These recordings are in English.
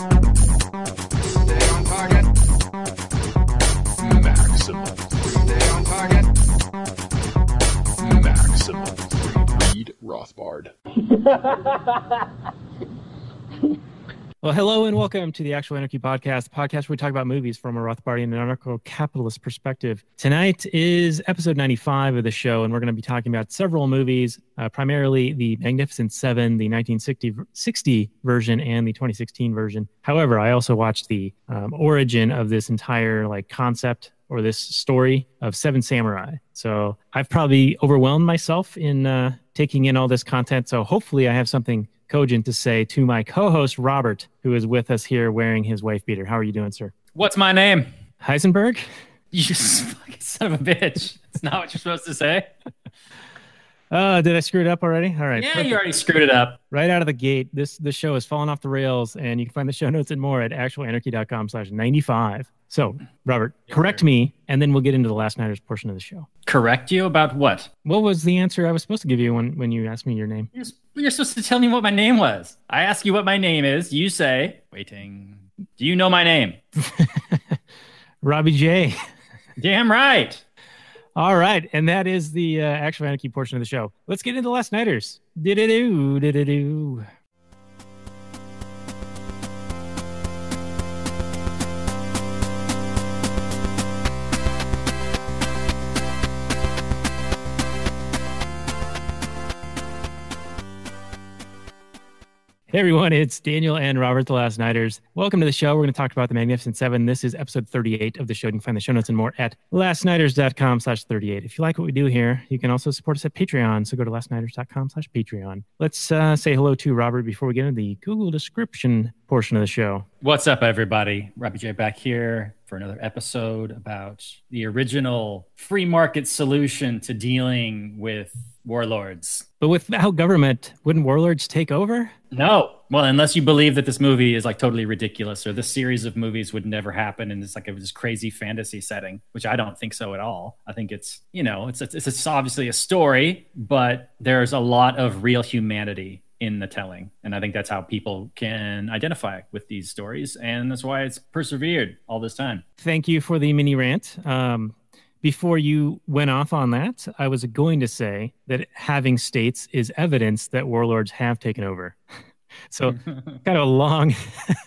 Stay on target. Maximum. Read Rothbard. Well, hello and welcome to the Actual Anarchy Podcast, podcast where we talk about movies from a Rothbardian and anarcho-capitalist perspective. Tonight is episode 95 of the show, and we're going to be talking about several movies, uh, primarily the Magnificent Seven, the 1960 60 version, and the 2016 version. However, I also watched the um, origin of this entire like concept or this story of Seven Samurai. So I've probably overwhelmed myself in uh, taking in all this content. So hopefully, I have something cogent to say to my co-host Robert, who is with us here wearing his wife beater. How are you doing, sir? What's my name? Heisenberg? You just fucking son of a bitch. It's not what you're supposed to say. Uh, did I screw it up already? All right. Yeah, perfect. you already screwed it up. right out of the gate. This this show has fallen off the rails, and you can find the show notes and more at actualanarchy.com slash 95. So, Robert, correct me, and then we'll get into the last nighters portion of the show. Correct you about what? What was the answer I was supposed to give you when, when you asked me your name? You're, s- you're supposed to tell me what my name was. I ask you what my name is. You say, waiting. Do you know my name? Robbie J. Damn right. All right, and that is the uh, actual anarchy portion of the show. Let's get into the last nighters. It do? Did it do? Hey everyone, it's Daniel and Robert, the Last Nighters. Welcome to the show. We're going to talk about the Magnificent Seven. This is episode 38 of the show. You can find the show notes and more at lastnighters.com slash 38. If you like what we do here, you can also support us at Patreon. So go to lastnighters.com slash Patreon. Let's uh, say hello to Robert before we get into the Google description portion of the show. What's up, everybody? Robbie J back here for another episode about the original free market solution to dealing with warlords. But without government, wouldn't warlords take over? No. Well, unless you believe that this movie is like totally ridiculous or this series of movies would never happen and it's like a this crazy fantasy setting, which I don't think so at all. I think it's, you know, it's it's, it's obviously a story, but there's a lot of real humanity in the telling. And I think that's how people can identify with these stories and that's why it's persevered all this time. Thank you for the mini rant. Um, before you went off on that, I was going to say that having states is evidence that warlords have taken over. so, kind of a long,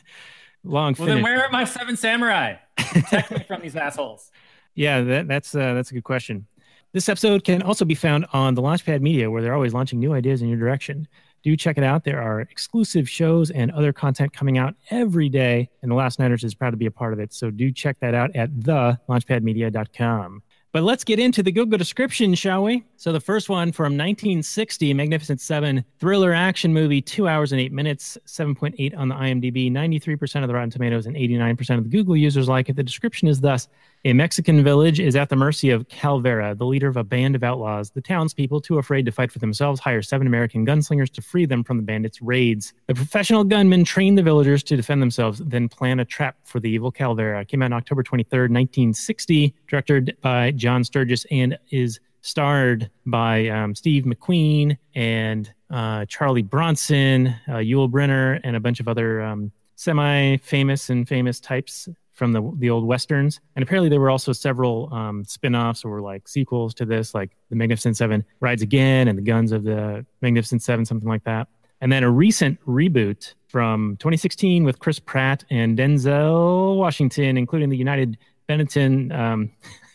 long. Well, then where are my seven samurai? Protect me from these assholes. Yeah, that, that's uh, that's a good question. This episode can also be found on the Launchpad Media, where they're always launching new ideas in your direction. Do check it out. There are exclusive shows and other content coming out every day, and The Last Nighters is proud to be a part of it. So do check that out at thelaunchpadmedia.com. But let's get into the Google description, shall we? So the first one from 1960, Magnificent Seven thriller action movie, two hours and eight minutes, 7.8 on the IMDb, 93% of the Rotten Tomatoes, and 89% of the Google users like it. The description is thus: A Mexican village is at the mercy of Calvera, the leader of a band of outlaws. The townspeople, too afraid to fight for themselves, hire seven American gunslingers to free them from the bandits' raids. The professional gunmen train the villagers to defend themselves, then plan a trap for the evil Calvera. Came out on October 23rd, 1960, directed by John Sturges and is starred by um, Steve McQueen and uh, Charlie Bronson, uh, Yul Brynner, and a bunch of other um, semi-famous and famous types from the the old westerns. And apparently, there were also several um, spin-offs or like sequels to this, like The Magnificent Seven Rides Again and The Guns of the Magnificent Seven, something like that. And then a recent reboot from 2016 with Chris Pratt and Denzel Washington, including the United Benetton um,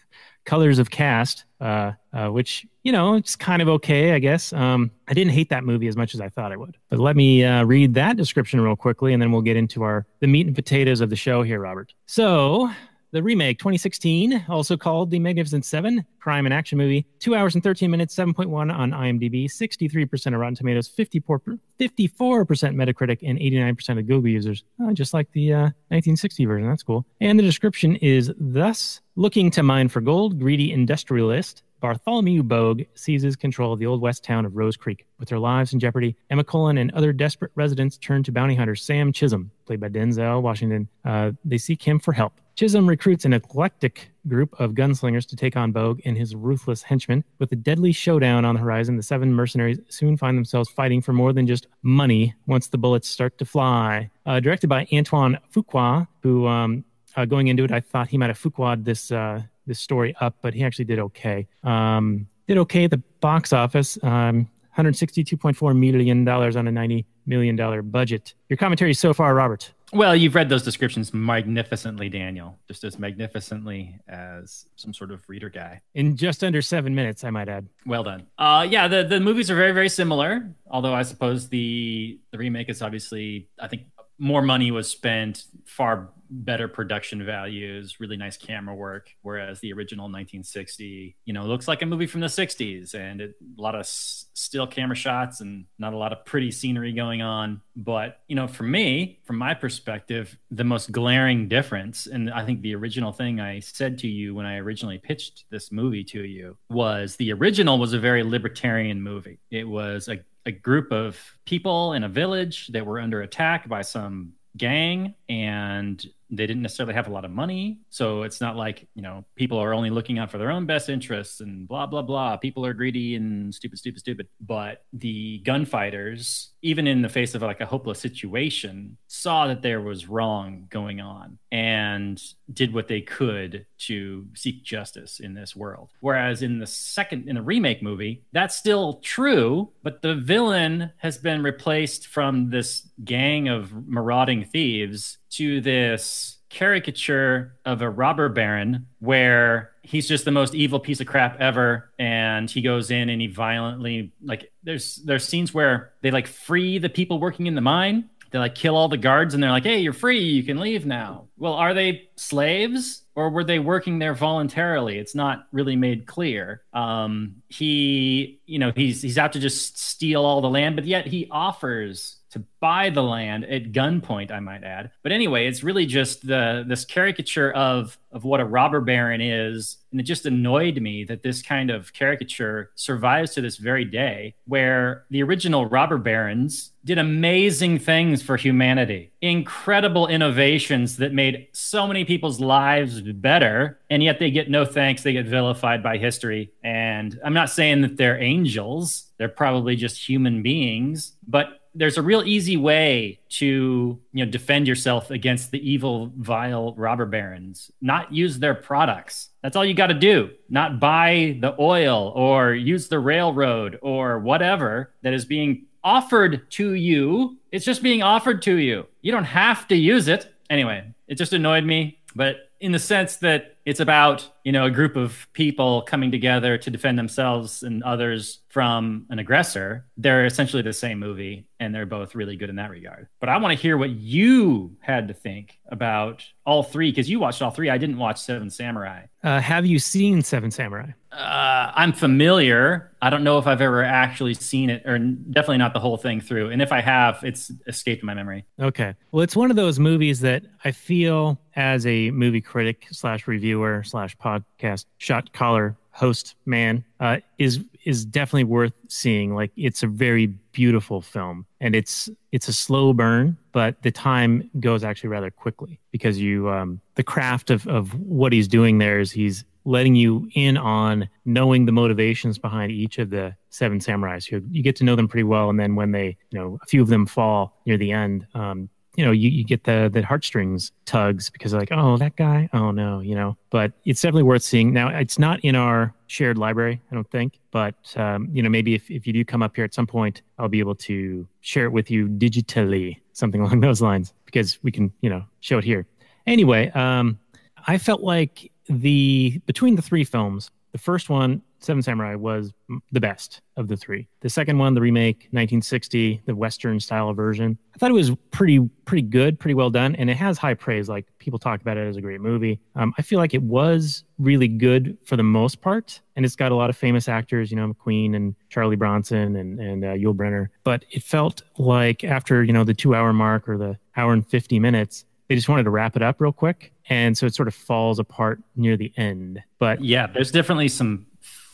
colors of cast, uh, uh, which you know it's kind of okay, I guess. Um, I didn't hate that movie as much as I thought I would. But let me uh, read that description real quickly, and then we'll get into our the meat and potatoes of the show here, Robert. So the remake 2016 also called the magnificent seven crime and action movie two hours and 13 minutes 7.1 on imdb 63% of rotten tomatoes 54, 54% metacritic and 89% of google users uh, just like the uh, 1960 version that's cool and the description is thus looking to mine for gold greedy industrialist Bartholomew Bogue seizes control of the old west town of Rose Creek. With their lives in jeopardy, Emma Cullen and other desperate residents turn to bounty hunter Sam Chisholm, played by Denzel Washington. Uh, they seek him for help. Chisholm recruits an eclectic group of gunslingers to take on Bogue and his ruthless henchmen. With a deadly showdown on the horizon, the seven mercenaries soon find themselves fighting for more than just money once the bullets start to fly. Uh, directed by Antoine Fuqua, who, um, uh, going into it, I thought he might have Fuqua'd this uh, this story up, but he actually did okay. Um, did okay at the box office. Um, 162.4 million dollars on a 90 million dollar budget. Your commentary so far, Robert? Well, you've read those descriptions magnificently, Daniel, just as magnificently as some sort of reader guy. In just under seven minutes, I might add. Well done. Uh, yeah, the, the movies are very, very similar. Although I suppose the the remake is obviously, I think, more money was spent, far better production values, really nice camera work. Whereas the original 1960, you know, looks like a movie from the 60s and it, a lot of s- still camera shots and not a lot of pretty scenery going on. But, you know, for me, from my perspective, the most glaring difference, and I think the original thing I said to you when I originally pitched this movie to you was the original was a very libertarian movie. It was a a group of people in a village that were under attack by some gang and they didn't necessarily have a lot of money. So it's not like you know people are only looking out for their own best interests and blah blah blah. People are greedy and stupid stupid stupid. But the gunfighters even in the face of like a hopeless situation saw that there was wrong going on and did what they could to seek justice in this world. Whereas in the second in the remake movie that's still true but the villain has been replaced from this gang of marauding thieves to this caricature of a robber baron where he's just the most evil piece of crap ever and he goes in and he violently like there's there's scenes where they like free the people working in the mine. They like kill all the guards and they're like hey you're free. You can leave now. Well are they slaves or were they working there voluntarily? It's not really made clear. Um he you know he's he's out to just steal all the land but yet he offers to buy the land at gunpoint, I might add. But anyway, it's really just the this caricature of of what a robber baron is, and it just annoyed me that this kind of caricature survives to this very day, where the original robber barons did amazing things for humanity, incredible innovations that made so many people's lives better, and yet they get no thanks. They get vilified by history. And I'm not saying that they're angels; they're probably just human beings, but there's a real easy way to you know defend yourself against the evil vile robber barons. Not use their products. That's all you got to do. Not buy the oil or use the railroad or whatever that is being offered to you. It's just being offered to you. You don't have to use it. Anyway it just annoyed me but in the sense that it's about you know a group of people coming together to defend themselves and others from an aggressor. They're essentially the same movie and they're both really good in that regard. But i want to hear what you had to think about all three because you watched all three. I didn't watch seven samurai. Uh, have you seen Seven Samurai? uh, i'm familiar. I don't know if i've ever actually seen it or definitely not the whole thing through. And if i have it's escaped my memory. Okay. Well, it's one of those movies that I feel as a movie critic slash reviewer slash podcast shot caller host man uh, is is definitely worth seeing. Like it's a very beautiful film, and it's it's a slow burn, but the time goes actually rather quickly because you um, the craft of of what he's doing there is he's letting you in on knowing the motivations behind each of the seven samurais. You, you get to know them pretty well, and then when they, you know, a few of them fall near the end, um, you know you, you get the the heartstrings tugs because like oh that guy? Oh no you know? But it's definitely worth seeing. Now it's not in our shared library i don't think but um, you know maybe if, if you do come up here at some point i'll be able to share it with you digitally something along those lines because we can you know show it here. Anyway um, i felt like the between the three films the first one Seven Samurai was the best of the three. The second one, the remake, 1960, the Western style version, I thought it was pretty pretty good, pretty well done, and it has high praise. Like people talk about it as a great movie. Um, I feel like it was really good for the most part, and it's got a lot of famous actors, you know, McQueen and Charlie Bronson and and uh, Yul Brynner. But it felt like after you know the two hour mark or the hour and 50 minutes, they just wanted to wrap it up real quick, and so it sort of falls apart near the end. But Yeah, there's definitely some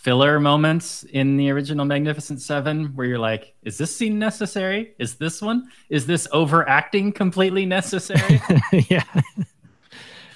filler moments in the original Magnificent Seven where you're like, is this scene necessary? Is this one? Is this overacting completely necessary? yeah.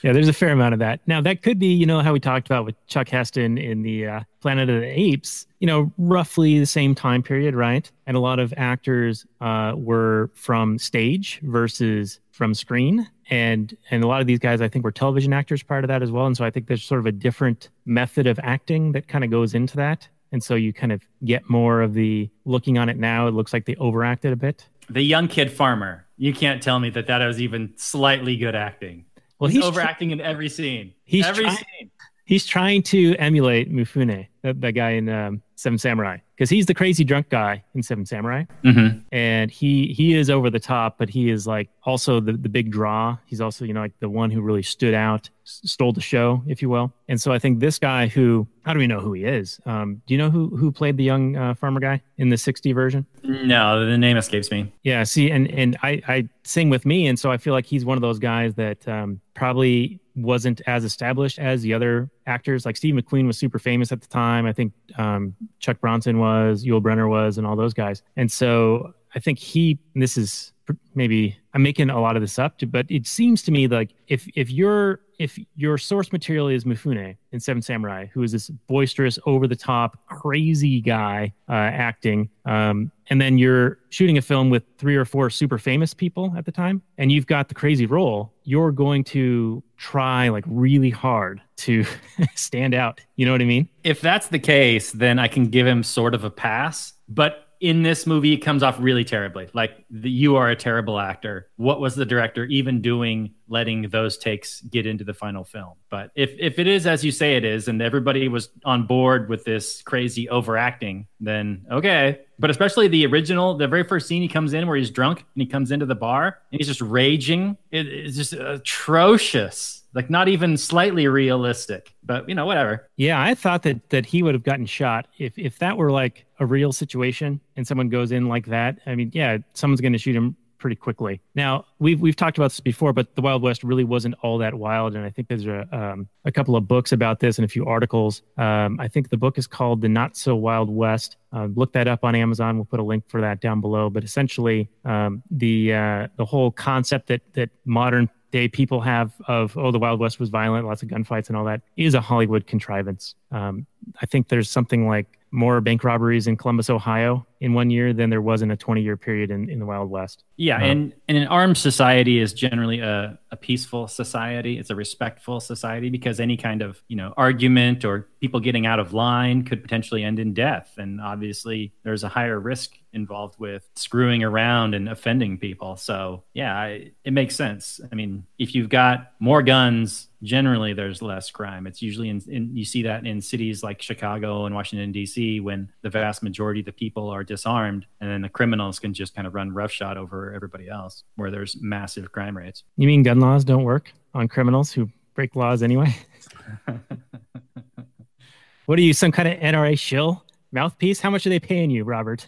Yeah, there's a fair amount of that. Now, that could be, you know, how we talked about with Chuck Heston in the uh, Planet of the Apes, you know, roughly the same time period, right? And a lot of actors uh, were from stage versus from screen. And and a lot of these guys, I think, were television actors prior to that as well. And so I think there's sort of a different method of acting that kind of goes into that. And so you kind of get more of the looking on it now, it looks like they overacted a bit. the young kid farmer. You can't tell me that that was even slightly good acting. Well, He's he's tr- overacting in every scene. He's every try- scene. He's trying to emulate Mifune, that, that guy in um, Seven Samurai, because he's the crazy drunk guy in Seven Samurai, Mhm. and he he is over the top, but he is like also the the big draw. He's also you know like the one who really stood out, stole the show, if you will. And so I think this guy who how do we know who he is? Um, do you know who who played the young uh, farmer guy in the '60 version? No, the name escapes me. Yeah, see, and and I I sing with me, and so I feel like he's one of those guys that um, probably wasn't as established as the other actors. Like Steve McQueen was super famous at the time. I think um, Chuck Bronson was, Yul Brynner was, and all those guys. And so I think he. This is maybe I'm making a lot of this up, but it seems to me like if if your if your source material is Mifune in Seven Samurai, who is this boisterous, over the top, crazy guy uh, acting, um, and then you're shooting a film with three or four super famous people at the time, and you've got the crazy role, you're going to try like really hard to stand out. You know what I mean? If that's the case, then I can give him sort of a pass. But in this movie, it comes off really terribly. Like the, you are a terrible actor. What was the director even doing, letting those takes get into the final film? But if if it is as you say it is, and everybody was on board with this crazy overacting, then okay. But especially the original, the very first scene he comes in where he's drunk and he comes into the bar and he's just raging. It, it's just atrocious. Like not even slightly realistic. But you know, whatever. Yeah, I thought that that he would have gotten shot if if that were like a real situation and someone goes in like that. I mean, yeah, someone's going to shoot him pretty quickly. Now we've we've talked about this before, but the Wild West really wasn't all that wild, and I think there's a um, a couple of books about this and a few articles. Um, I think the book is called "The Not So Wild West." Uh, look that up on Amazon. We'll put a link for that down below. But essentially, um, the uh, the whole concept that that modern day people have of oh the Wild West was violent, lots of gunfights and all that is a Hollywood contrivance. Um, I think there's something like more bank robberies in Columbus, Ohio in one year than there was in a 20 year period in, in the Wild West. Yeah, Um, and, and an armed society is generally a, a peaceful society. It's a respectful society because any kind of you know argument or people getting out of line could potentially end in death. And obviously, there's a higher risk involved with screwing around and offending people. So yeah, I, it makes sense. I mean, if you've got more guns, generally there's less crime. It's usually in, in you see that in cities like Chicago and Washington D.C. when the vast majority of the people are disarmed, and then the criminals can just kind of run roughshod over everybody else, where there's massive crime rates. You mean gun laws don't work on criminals who break laws anyway? what are you, some kind of NRA shill mouthpiece? How much are they paying you, Robert?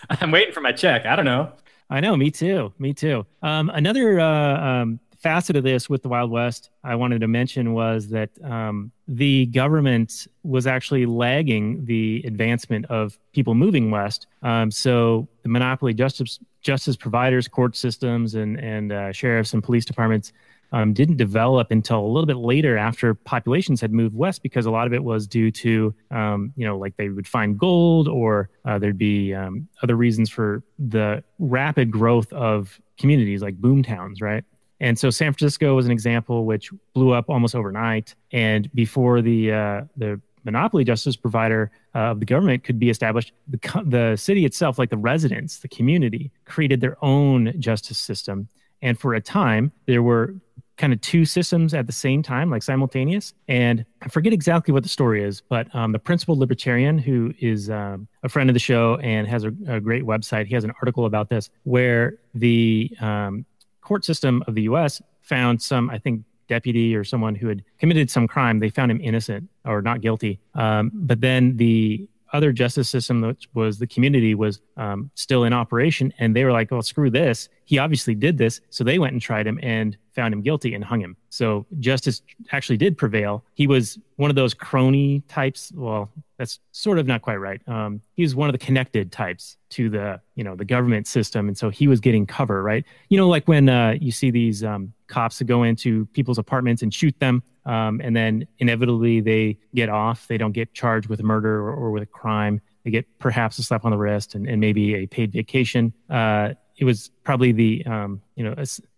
I'm waiting for my check. I don't know. I know, me too. Me too. Um, another uh, um, facet of this with the Wild West I wanted to mention was that um, the government was actually lagging the advancement of people moving west. Um, so the monopoly justice justice providers, court systems, and and uh, sheriffs and police departments um, didn't develop until a little bit later after populations had moved west because a lot of it was due to um, you know like they would find gold or uh, there'd be um, other reasons for the rapid growth of communities like boom towns, right? And so San Francisco was an example which blew up almost overnight. And before the uh, the monopoly justice provider uh, of the government could be established, the co- the city itself, like the residents, the community, created their own justice system. And for a time, there were kind of two systems at the same time, like simultaneous. And I forget exactly what the story is, but um, the principal libertarian, who is um, a friend of the show and has a, a, great website, he has an article about this where the um, court system of the US found some, I think, deputy or someone who had committed some crime. They found him innocent or not guilty. Um, but then the other justice system, which was the community, was um, still in operation. And they were like, well, screw this. He obviously did this. So they went and tried him and found him guilty and hung him. So justice actually did prevail. He was one of those crony types. Well, that's sort of not quite right. Um, he was one of the connected types to the, you know, the government system. And so he was getting cover, right? You know, like when uh, you see these um, cops that go into people's apartments and shoot them um, and then inevitably they get off. They don't get charged with murder or, or with a crime. They get perhaps a slap on the wrist and, and maybe a paid vacation. Uh, it was probably the um, you know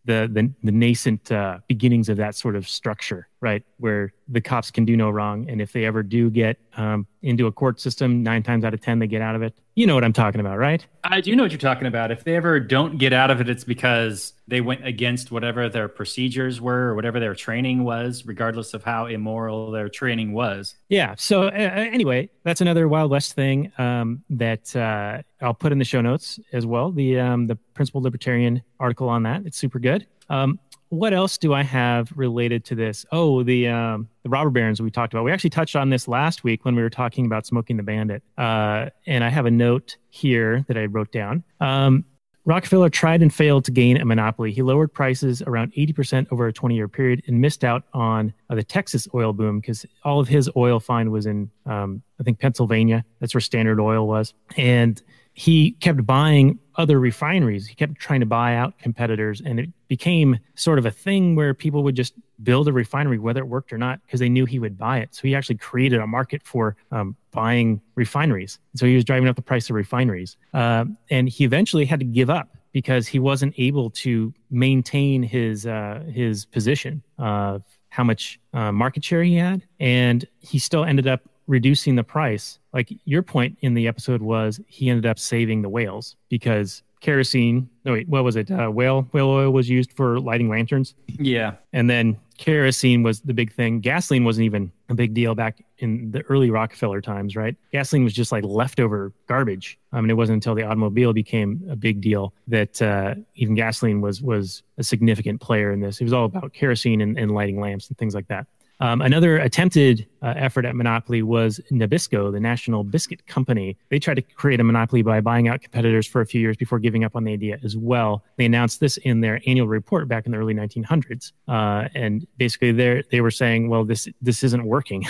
the the, the nascent uh, beginnings of that sort of structure, right? Where the cops can do no wrong, and if they ever do get um, into a court system, nine times out of ten they get out of it. You know what I'm talking about, right? I do know what you're talking about. If they ever don't get out of it, it's because they went against whatever their procedures were or whatever their training was, regardless of how immoral their training was. Yeah. So uh, anyway, that's another Wild West thing um, that uh, I'll put in the show notes as well. The um, the principal libertarian article on that. It's super good. Um, what else do I have related to this? Oh, the um, the robber barons we talked about. We actually touched on this last week when we were talking about Smokey and the Bandit. Uh, and I have a note here that I wrote down. Um, Rockefeller tried and failed to gain a monopoly. He lowered prices around 80% over a 20 year period and missed out on uh, the Texas oil boom because all of his oil find was in, um, I think, Pennsylvania. That's where Standard Oil was. And he kept buying other refineries. He kept trying to buy out competitors, and it became sort of a thing where people would just build a refinery, whether it worked or not, because they knew he would buy it. So he actually created a market for um, buying refineries. So he was driving up the price of refineries, uh, and he eventually had to give up because he wasn't able to maintain his uh, his position of how much uh, market share he had, and he still ended up reducing the price. Like your point in the episode was he ended up saving the whales because kerosene. No, wait, what was it? Uh, whale whale oil was used for lighting lanterns. Yeah, and then kerosene was the big thing. Gasoline wasn't even a big deal back in the early Rockefeller times, right? Gasoline was just like leftover garbage. I mean, it wasn't until the automobile became a big deal that uh, even gasoline was was a significant player in this. It was all about kerosene and, and lighting lamps and things like that. Um, another attempted uh, effort at monopoly was Nabisco, the National Biscuit Company. They tried to create a monopoly by buying out competitors for a few years before giving up on the idea as well. They announced this in their annual report back in the early 1900s, uh, and basically they they were saying, "Well, this this isn't working."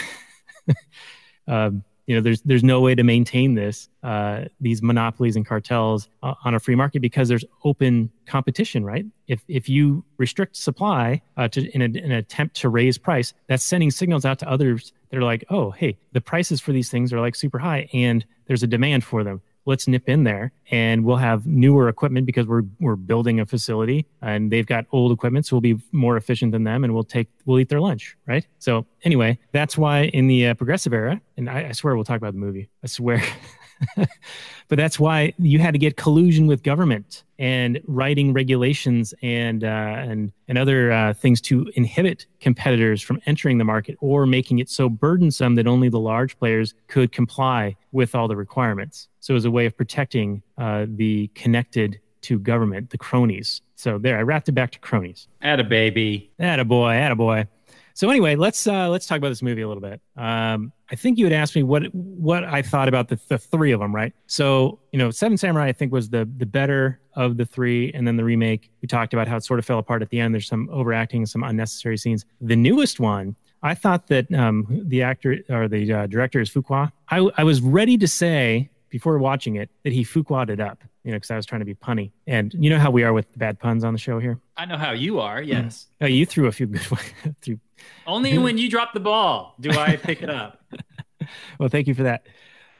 um, you know there's there's no way to maintain this uh, these monopolies and cartels uh, on a free market because there's open competition right? If if you restrict supply uh, to in, a, in, an attempt to raise price that's sending signals out to others that are like oh hey the prices for these things are like super high and there's a demand for them let's nip in there and we'll have newer equipment because we're we're building a facility and they've got old equipment so we'll be more efficient than them and we'll take we'll eat their lunch right? So anyway that's why in the uh, progressive era and I, I swear we'll talk about the movie. I swear but that's why you had to get collusion with government and writing regulations and uh, and and other uh, things to inhibit competitors from entering the market or making it so burdensome that only the large players could comply with all the requirements. So it was a way of protecting uh, the connected to government, the cronies. So there, I wrapped it back to cronies. Add a baby. Add a boy. Add a boy. So anyway, let's uh, let's talk about this movie a little bit. Um, I think you had asked me what what I thought about the, the three of them, right? So you know, Seven Samurai I think was the the better of the three, and then the remake we talked about how it sort of fell apart at the end. There's some overacting, some unnecessary scenes. The newest one, I thought that um, the actor or the uh, director is Fuqua. I, I was ready to say before watching it that he Fuqua'd it up, you know, because I was trying to be punny. And you know how we are with bad puns on the show here. I know how you are. Yes. Mm. Oh, you threw a few good ones. Only when you drop the ball do I pick it up. well, thank you for that.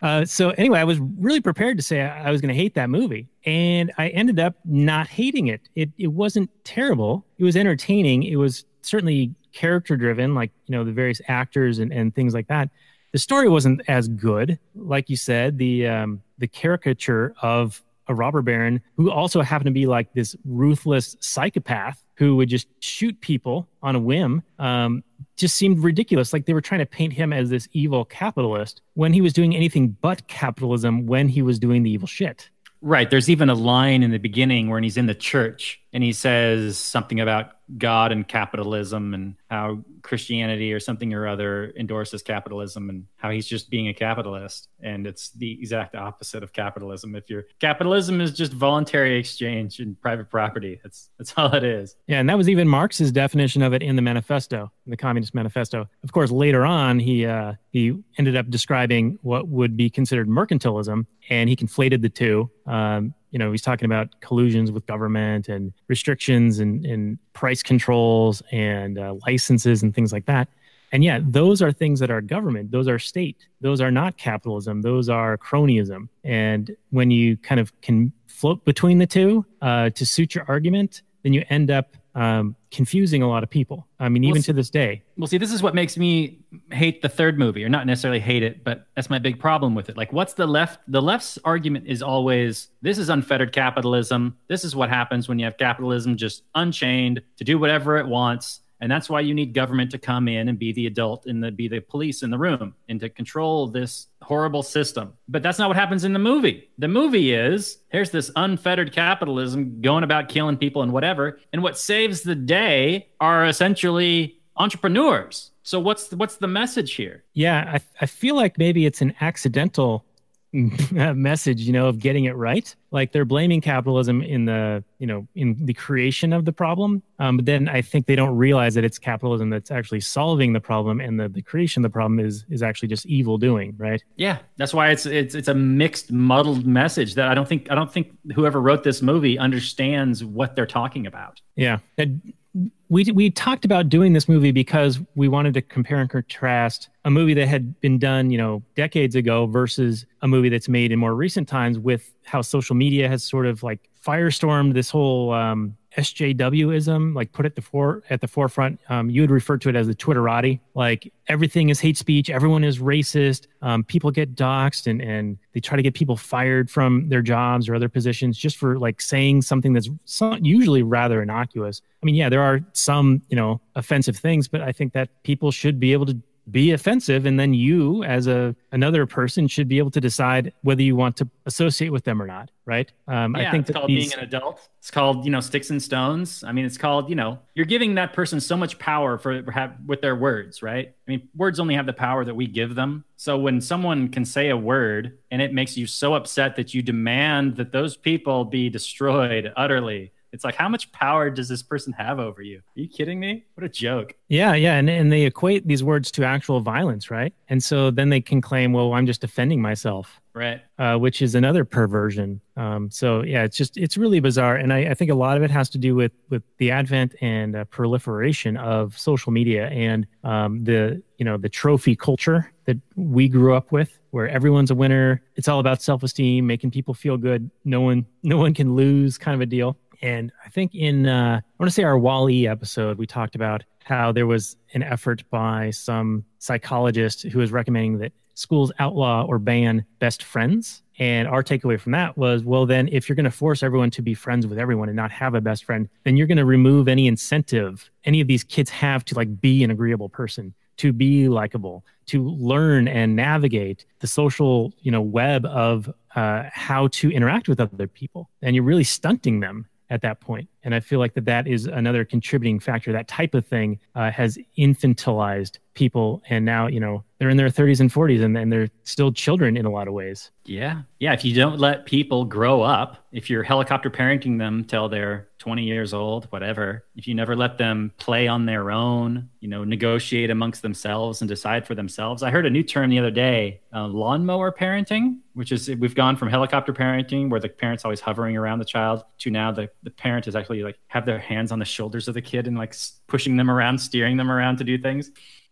Uh, so anyway, I was really prepared to say I, I was going to hate that movie, and I ended up not hating it. It it wasn't terrible. It was entertaining. It was certainly character driven, like you know the various actors and, and things like that. The story wasn't as good, like you said. The um, the caricature of a robber baron who also happened to be like this ruthless psychopath who would just shoot people on a whim um, just seemed ridiculous. Like they were trying to paint him as this evil capitalist when he was doing anything but capitalism when he was doing the evil shit. Right. There's even a line in the beginning where he's in the church and he says something about God and capitalism and how Christianity or something or other endorses capitalism and how he's just being a capitalist. And it's the exact opposite of capitalism. If your capitalism is just voluntary exchange and private property, that's that's all it is. Yeah, and that was even Marx's definition of it in the manifesto, in the Communist Manifesto. Of course, later on, he uh, he ended up describing what would be considered mercantilism, and he conflated the two. Um, you know, he's talking about collusions with government and restrictions and, and price controls and uh, licenses and things like that. And yeah, those are things that are government, those are state, those are not capitalism, those are cronyism. And when you kind of can float between the two uh, to suit your argument, then you end up um, confusing a lot of people. I mean, even to this day. Well, see, this is what makes me hate the third movie, or not necessarily hate it, but that's my big problem with it. Like, what's the left? The left's argument is always this is unfettered capitalism. This is what happens when you have capitalism just unchained to do whatever it wants. And that's why you need government to come in and be the adult and the, be the police in the room and to control this horrible system. But that's not what happens in the movie. The movie is here's this unfettered capitalism going about killing people and whatever. And what saves the day are essentially entrepreneurs. So what's what's the message here? Yeah, I, I feel like maybe it's an accidental message, you know, of getting it right. Like they're blaming capitalism in the, you know, in the creation of the problem. Um, but then I think they don't realize that it's capitalism that's actually solving the problem, and the, the creation of the problem is is actually just evil doing, right? Yeah, that's why it's it's it's a mixed, muddled message that I don't think I don't think whoever wrote this movie understands what they're talking about. Yeah. And we we talked about doing this movie because we wanted to compare and contrast a movie that had been done, you know, decades ago versus a movie that's made in more recent times with how social media has sort of like firestormed this whole um, SJWism, like put it the fore at the forefront. Um, you would refer to it as the Twitterati. Like everything is hate speech, everyone is racist. Um, people get doxxed, and and they try to get people fired from their jobs or other positions just for like saying something that's so, usually rather innocuous. I mean, yeah, there are some you know offensive things, but I think that people should be able to be offensive and then you as a another person should be able to decide whether you want to associate with them or not right um, Yeah, i think it's called these, being an adult. It's called you know sticks and stones. I mean, it's called you know you're giving that person so much power for have, with their words, right? I mean, words only have the power that we give them. So when someone can say a word and it makes you so upset that you demand that those people be destroyed utterly. It's like, how much power does this person have over you? Are you kidding me? What a joke. yeah yeah and, and they equate these words to actual violence right and so then they can claim well i'm just defending myself Right. uh, which is another perversion. Um, so yeah, it's just it's really bizarre, and I, I think a lot of it has to do with with the advent and uh, proliferation of social media and um, the you know the trophy culture that we grew up with, where everyone's a winner. It's all about self esteem, making people feel good. No one no one can lose, kind of a deal. And I think in uh, I want to say our Wall-E episode, we talked about how there was an effort by some psychologist who was recommending that schools outlaw or ban best friends. And our takeaway from that was, well, then if you're going to force everyone to be friends with everyone and not have a best friend, then you're going to remove any incentive any of these kids have to like be an agreeable person, to be likable, to learn and navigate the social, you know, web of uh, how to interact with other people. And you're really stunting them at that point. And I feel like that that is another contributing factor. That type of thing uh, has infantilized people, and now you know they're in their 30s and 40s, and, and they're still children in a lot of ways. Yeah. Yeah. If you don't let people grow up, if you're helicopter parenting them till they're 20 years old, whatever, if you never let them play on their own, you know, negotiate amongst themselves and decide for themselves. I heard a new term the other day, uh, lawnmower parenting, which is we've gone from helicopter parenting where the parent's always hovering around the child to now the, the parent is actually like have their hands on the shoulders of the kid and like pushing them around, steering them around to do things.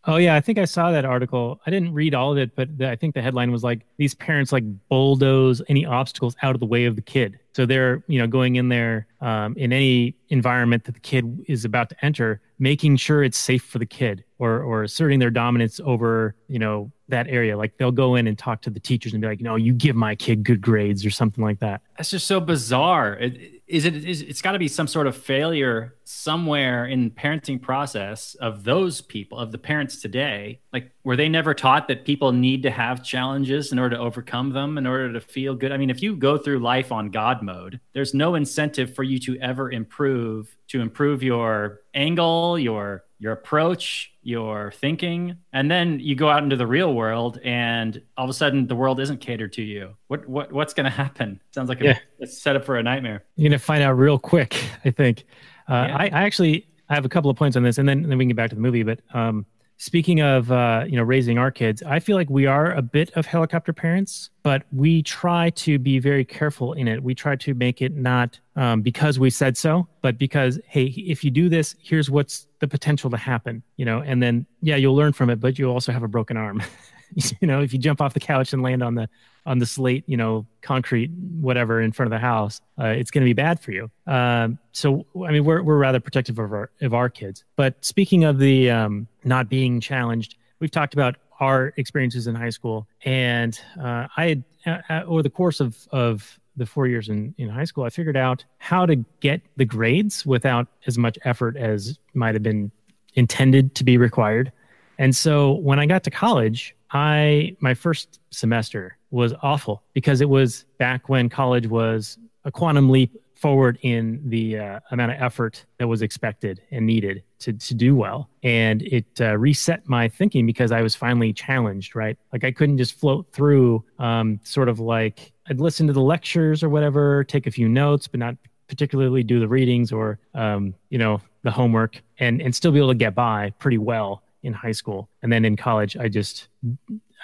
Oh yeah, I think I saw that article. I didn't read all of it, but the, I think the headline was like these parents like bulldoze any obstacles out of the way of the kid. So they're you know going in there um, in any environment that the kid is about to enter, making sure it's safe for the kid, or or asserting their dominance over you know that area. Like they'll go in and talk to the teachers and be like, no, you give my kid good grades or something like that. That's just so bizarre. It, is it? Is, it's got to be some sort of failure somewhere in the parenting process of those people, of the parents today. Like, were they never taught that people need to have challenges in order to overcome them, in order to feel good? I mean, if you go through life on God mode, there's no incentive for you to ever improve, to improve your angle, your your approach, your thinking, and then you go out into the real world, and all of a sudden the world isn't catered to you. What what what's going to happen? Sounds like a, Yeah. it's set up for a nightmare. You're gonna find out real quick. I think. Uh, Yeah. I, I actually I have a couple of points on this, and then then we can get back to the movie. But um, speaking of uh, you know raising our kids, I feel like we are a bit of helicopter parents, but we try to be very careful in it. We try to make it not um, because we said so, but because hey, if you do this, here's what's the potential to happen. You know, and then yeah, you'll learn from it, but you'll also have a broken arm. you know, if you jump off the couch and land on the on the slate, you know, concrete, whatever, in front of the house, uh, it's going to be bad for you. Um, so, I mean, we're we're rather protective of our of our kids. But speaking of the um, not being challenged, we've talked about our experiences in high school, and uh, I had uh, uh, over the course of of the four years in, in high school, I figured out how to get the grades without as much effort as might have been intended to be required. And so when I got to college, I my first semester was awful because it was back when college was a quantum leap forward in the uh, amount of effort that was expected and needed to to do well, and it uh, reset my thinking because I was finally challenged. Right, like I couldn't just float through, um, sort of like I'd listen to the lectures or whatever, take a few notes, but not particularly do the readings or um, you know the homework and and still be able to get by pretty well in high school. And then in college i just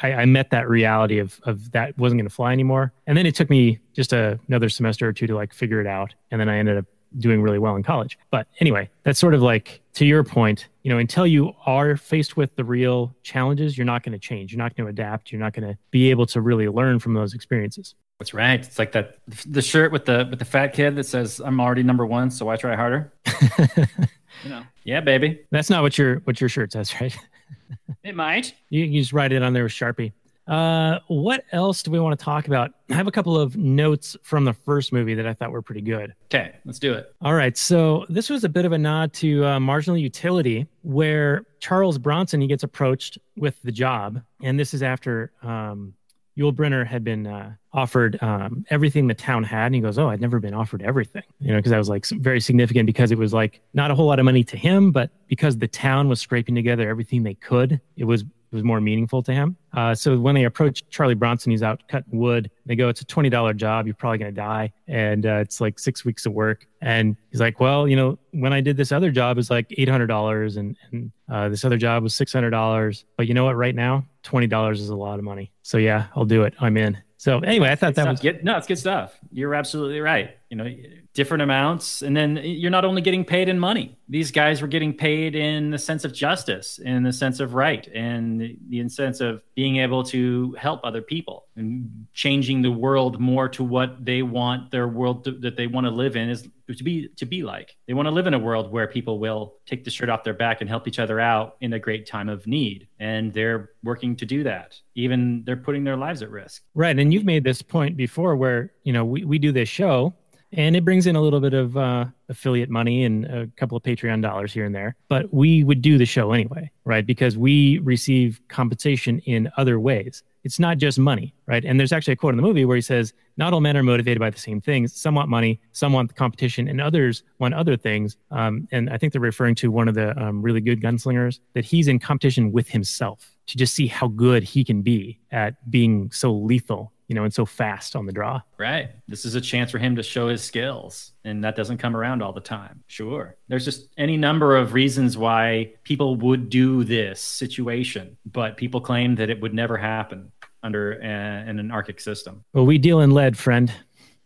i, I met that reality of of that wasn't going to fly anymore. And then it took me just a, another semester or two to like figure it out. And then i ended up doing really well in college. But anyway that's sort of like to your point you know until you are faced with the real challenges you're not going to change. You're not going to adapt. You're not going to be able to really learn from those experiences. That's right. It's like that the shirt with the with the fat kid that says I'm already number one, so why try harder? you know. Yeah, baby. that's not what your what your shirt says right It might. You, you just write it on there with Sharpie. Uh, what else do we want to talk about? I have a couple of notes from the first movie that I thought were pretty good. Okay, let's do it. All right, so this was a bit of a nod to uh, marginal utility, where Charles Bronson he gets approached with the job, and this is after um, Yul Brynner had been uh, offered um, everything the town had, and he goes, "Oh, I'd never been offered everything," you know, because that was like very significant because it was like not a whole lot of money to him, but because the town was scraping together everything they could, it was it was more meaningful to him. Uh, so when they approach Charlie Bronson, he's out cutting wood. They go, "It's a twenty dollar job. You're probably gonna die, and uh, it's like six weeks of work." And he's like, "Well, you know, when I did this other job, it's like eight hundred dollars, and and uh, this other job was six hundred dollars. But you know what? Right now, twenty dollars is a lot of money. So yeah, I'll do it. I'm in." So anyway, I thought that was Get, no, it's good stuff. You're absolutely right. You know, different amounts, and then you're not only getting paid in money. These guys were getting paid in the sense of justice, in the sense of right, and the sense of being able to help other people and changing the world more to what they want their world to, that they want to live in is to be to be like. They want to live in a world where people will take the shirt off their back and help each other out in a great time of need, and they're working to do that. Even they're putting their lives at risk. Right. And you've made this point before where, you know, we, we do this show and it brings in a little bit of uh, affiliate money and a couple of Patreon dollars here and there. But we would do the show anyway, right? Because we receive compensation in other ways. It's not just money, right? And there's actually a quote in the movie where he says, Not all men are motivated by the same things. Some want money, some want the competition, and others want other things. Um, and I think they're referring to one of the um, really good gunslingers that he's in competition with himself to just see how good he can be at being so lethal, you know, and so fast on the draw. Right. This is a chance for him to show his skills, and that doesn't come around all the time. Sure. There's just any number of reasons why people would do this situation, but people claim that it would never happen under uh, a, an anarchic system. Well, we deal in lead, friend.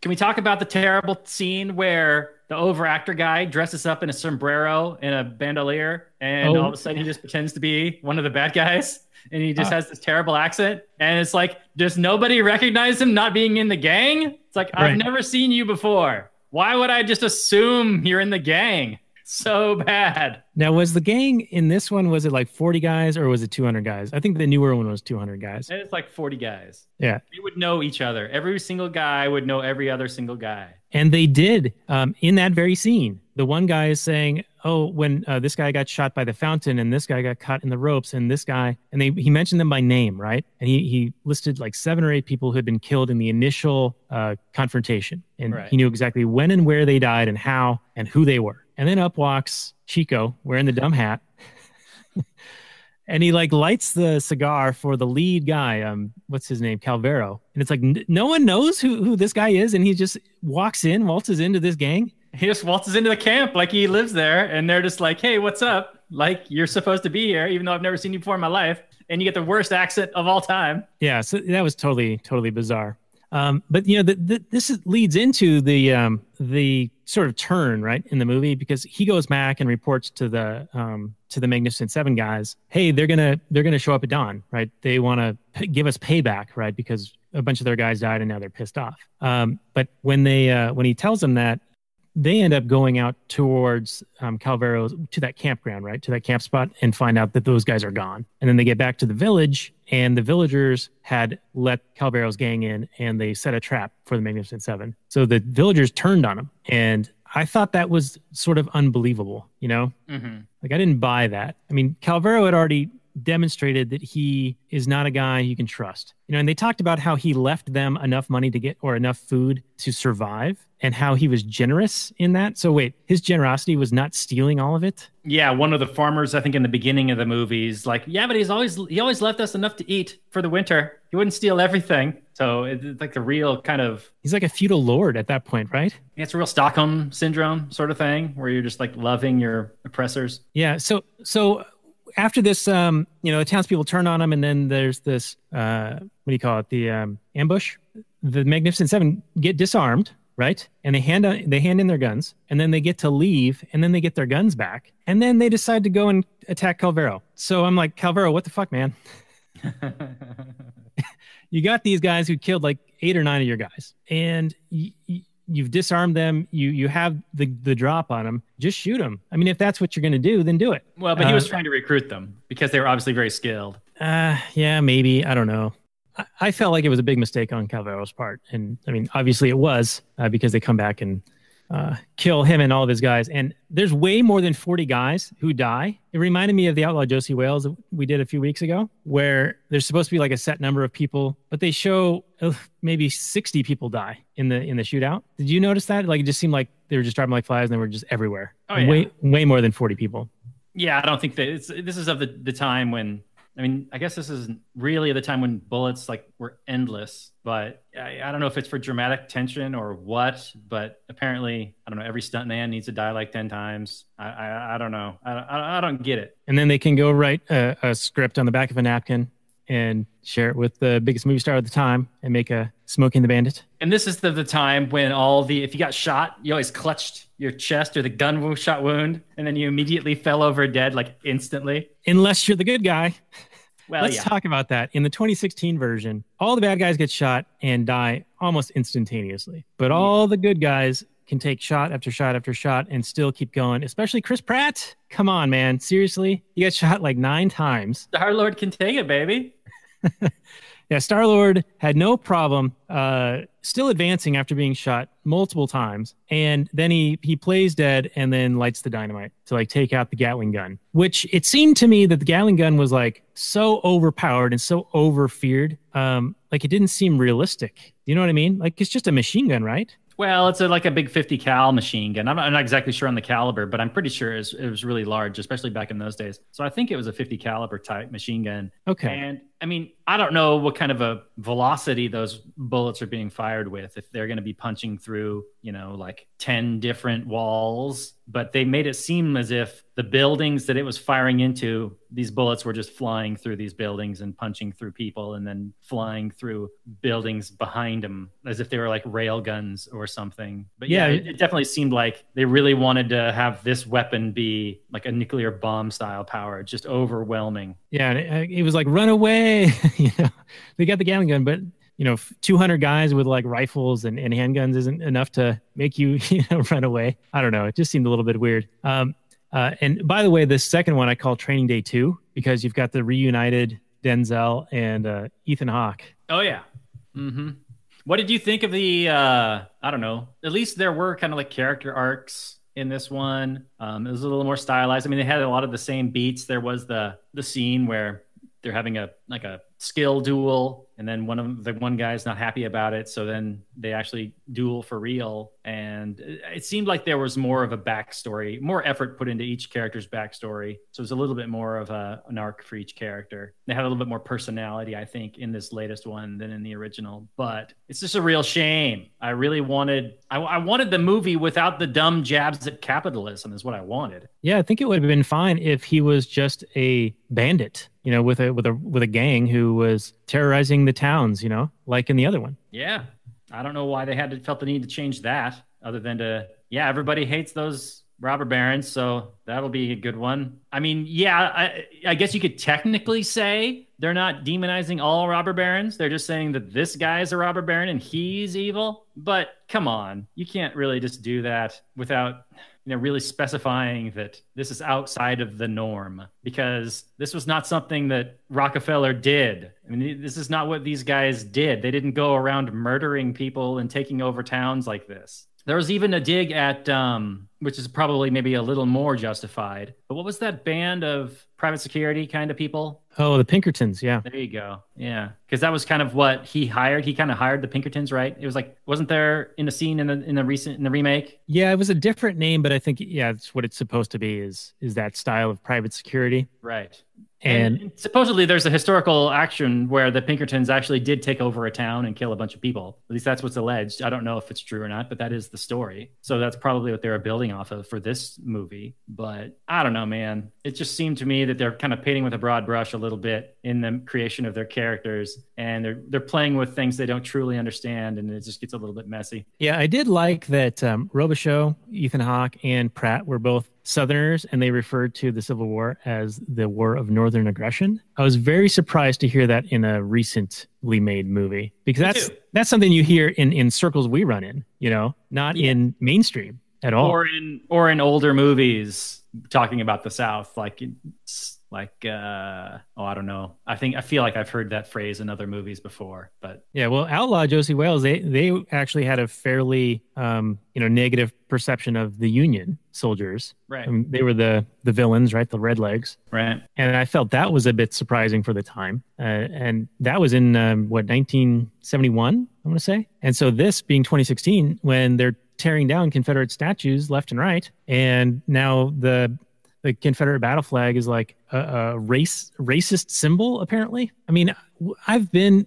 Can we talk about the terrible scene where the overactor guy dresses up in a sombrero and a bandolier, and Oh. all of a sudden he just pretends to be one of the bad guys, and he just Ah. has this terrible accent, and it's like, does nobody recognize him not being in the gang? It's like I've never seen you before. Why would I just assume you're in the gang? So bad. Now, was the gang in this one? Was it like forty guys or was it two hundred guys? I think the newer one was two hundred guys. And it's like 40 guys. Yeah, They would know each other. Every single guy would know every other single guy. and they did um, in that very scene. The one guy is saying, "Oh, when uh, this guy got shot by the fountain, and this guy got caught in the ropes, and this guy," and they he mentioned them by name, right? And he he listed like seven or eight people who had been killed in the initial uh, confrontation, and Right. he knew exactly when and where they died, and how, and who they were. And then up walks Chico wearing the dumb hat. and he like lights the cigar for the lead guy um what's his name calvero and it's like n- no one knows who who this guy is and he just walks in waltzes into this gang He just waltzes into the camp like he lives there, and they're just like, "Hey, what's up? Like you're supposed to be here, even though I've never seen you before in my life." And you get the worst accent of all time. yeah so that was totally totally bizarre um but you know the, the, this is, leads into the um the sort of turn right in the movie because he goes back and reports to the um to the magnificent seven guys hey they're gonna they're gonna show up at dawn right they want to p- give us payback right because a bunch of their guys died and now they're pissed off um but when they uh when he tells them that they end up going out towards um, to that campground, right? To that camp spot and find out that those guys are gone. And then they get back to the village, and the villagers had let Calvero's gang in and they set a trap for the Magnificent Seven. So the villagers turned on them. And I thought that was sort of unbelievable, you know? Mm-hmm. Like, I didn't buy that. I mean, Calvero had already demonstrated that he is not a guy you can trust. You know, and they talked about how he left them enough money to get or enough food to survive and how he was generous in that. So wait, his generosity was not stealing all of it? Yeah, one of the farmers, I think, in the beginning of the movies, like, yeah, but he's always he always left us enough to eat for the winter. He wouldn't steal everything. So it's like the real kind of He's like a feudal lord at that point, right? it's a real Stockholm syndrome sort of thing, where you're just like loving your oppressors. Yeah. So so after this, um, you know, the townspeople turn on him, and then there's this uh, what do you call it? The um, ambush. The Magnificent Seven get disarmed, right? And they hand out, they hand in their guns, and then they get to leave, and then they get their guns back, and then they decide to go and attack Calvero. So I'm like, Calvero, what the fuck, man? you got these guys who killed like eight or nine of your guys, and y- y- you've disarmed them. You you have the the drop on them. Just shoot them. I mean, if that's what you're going to do, then do it. Well, but he was Uh, trying to recruit them because they were obviously very skilled. Uh, yeah, maybe. I don't know. I, I felt like it was a big mistake on Calvero's part. And I mean, obviously it was uh, because they come back and uh, kill him and all of his guys. And there's way more than 40 guys who die. It reminded me of the Outlaw Josey Wales we did a few weeks ago, where there's supposed to be like a set number of people, but they show uh, maybe 60 people die in the in the shootout. Did you notice that? Like it just seemed like they were just driving like flies and they were just everywhere. Oh, yeah. Way way more than 40 people. Yeah, I don't think that it's this is of the, the time when I mean, I guess this is really the time when bullets like were endless, but I, I don't know if it's for dramatic tension or what, but apparently, I don't know, every stuntman needs to die like 10 times. I, I, I don't know. I, I, I don't get it. and then they can go write a, a script on the back of a napkin and share it with the biggest movie star at the time and make a Smokey and the Bandit. And this is the, the time when all the, if you got shot, you always clutched your chest or the gun shot wound, and then you immediately fell over dead like instantly. Unless you're the good guy. Well, Let's yeah. talk about that. In the 2016 version, all the bad guys get shot and die almost instantaneously, but all the good guys can take shot after shot after shot and still keep going. Especially Chris Pratt. Come on, man. Seriously, you got shot like nine times. Star Lord can take it, baby. Yeah, Star Lord had no problem uh, still advancing after being shot multiple times, and then he he plays dead and then lights the dynamite to like take out the Gatling gun. Which it seemed to me that the Gatling gun was like so overpowered and so over feared, um, like it didn't seem realistic. You know what I mean? Like it's just a machine gun, right? Well, it's a, like a big 50 cal machine gun. I'm not, I'm not exactly sure on the caliber, but I'm pretty sure it was, it was really large, especially back in those days. So I think it was a 50 caliber type machine gun. Okay. And I mean, I don't know what kind of a velocity those bullets are being fired with. If they're going to be punching through, you know, like ten different walls, but they made it seem as if the buildings that it was firing into, these bullets were just flying through these buildings and punching through people, and then flying through buildings behind them, as if they were like rail guns or something. But yeah, Yeah. it, it definitely seemed like they really wanted to have this weapon be like a nuclear bomb style power, just overwhelming. Yeah, it, it was like run away. you know, they got the Gatling gun, but you know, 200 guys with like rifles and, and handguns isn't enough to make you, you know, run away. I don't know. It just seemed a little bit weird. Um, uh, and by the way, the second one I call Training Day Two because you've got the reunited Denzel and uh, Ethan Hawke. Oh yeah. Mm-hmm. What did you think of the? uh I don't know. At least there were kind of like character arcs in this one. Um, it was a little more stylized. I mean, they had a lot of the same beats. There was the the scene where they're having a like a skill duel, and then one of the one guy's not happy about it, so then they actually duel for real. And it seemed like there was more of a backstory, more effort put into each character's backstory. So it was a little bit more of a, an arc for each character. They had a little bit more personality, I think, in this latest one than in the original. But it's just a real shame. I really wanted, I, I wanted the movie without the dumb jabs at capitalism. Is what I wanted. Yeah, I think it would have been fine if he was just a bandit, you know, with a with a with a gang who was terrorizing the towns, you know, like in the other one. Yeah, I don't know why they had to felt the need to change that, other than to yeah, everybody hates those robber barons, so that'll be a good one. I mean, yeah, I, I guess you could technically say they're not demonizing all robber barons; they're just saying that this guy is a robber baron and he's evil. But come on, you can't really just do that without you know really specifying that this is outside of the norm because this was not something that Rockefeller did. I mean, this is not what these guys did. They didn't go around murdering people and taking over towns like this. There was even a dig at, um, which is probably maybe a little more justified. But what was that band of private security kind of people? Oh, the Pinkertons, yeah. There you go. Yeah, because that was kind of what he hired. He kind of hired the Pinkertons, right? It was like, wasn't there in the scene in the in the recent in the remake? Yeah, it was a different name, but I think yeah, it's what it's supposed to be is is that style of private security. Right. And, And, supposedly there's a historical action where the Pinkertons actually did take over a town and kill a bunch of people. At least that's what's alleged. I don't know if it's true or not, but that is the story. So that's probably what they were building off of for this movie. But I don't know, man. It just seemed to me that they're kind of painting with a broad brush a little bit in the creation of their characters, and they're they're playing with things they don't truly understand, and it just gets a little bit messy. yeah, I did like that um, Robicheaux, Ethan Hawke, and Pratt were both Southerners, and they referred to the Civil War as the War of Northern Aggression. I was very surprised to hear that in a recently made movie because that's that's something you hear in in circles we run in, you know, not Yeah. in mainstream at all. or in or in older movies talking about the South, like it's like uh, oh, I don't know. I think I feel like I've heard that phrase in other movies before, but Yeah, well, Outlaw Josey Wales, they they actually had a fairly um, you know negative perception of the Union soldiers. right, mean, they were the the villains, right? The Redlegs, right, and I felt that was a bit surprising for the time. Uh, and that was in um, what 1971, I want to say. And so this being 2016, when they're tearing down Confederate statues left and right, and now the the Confederate battle flag is like a, a race racist symbol. Apparently, I mean, I've been,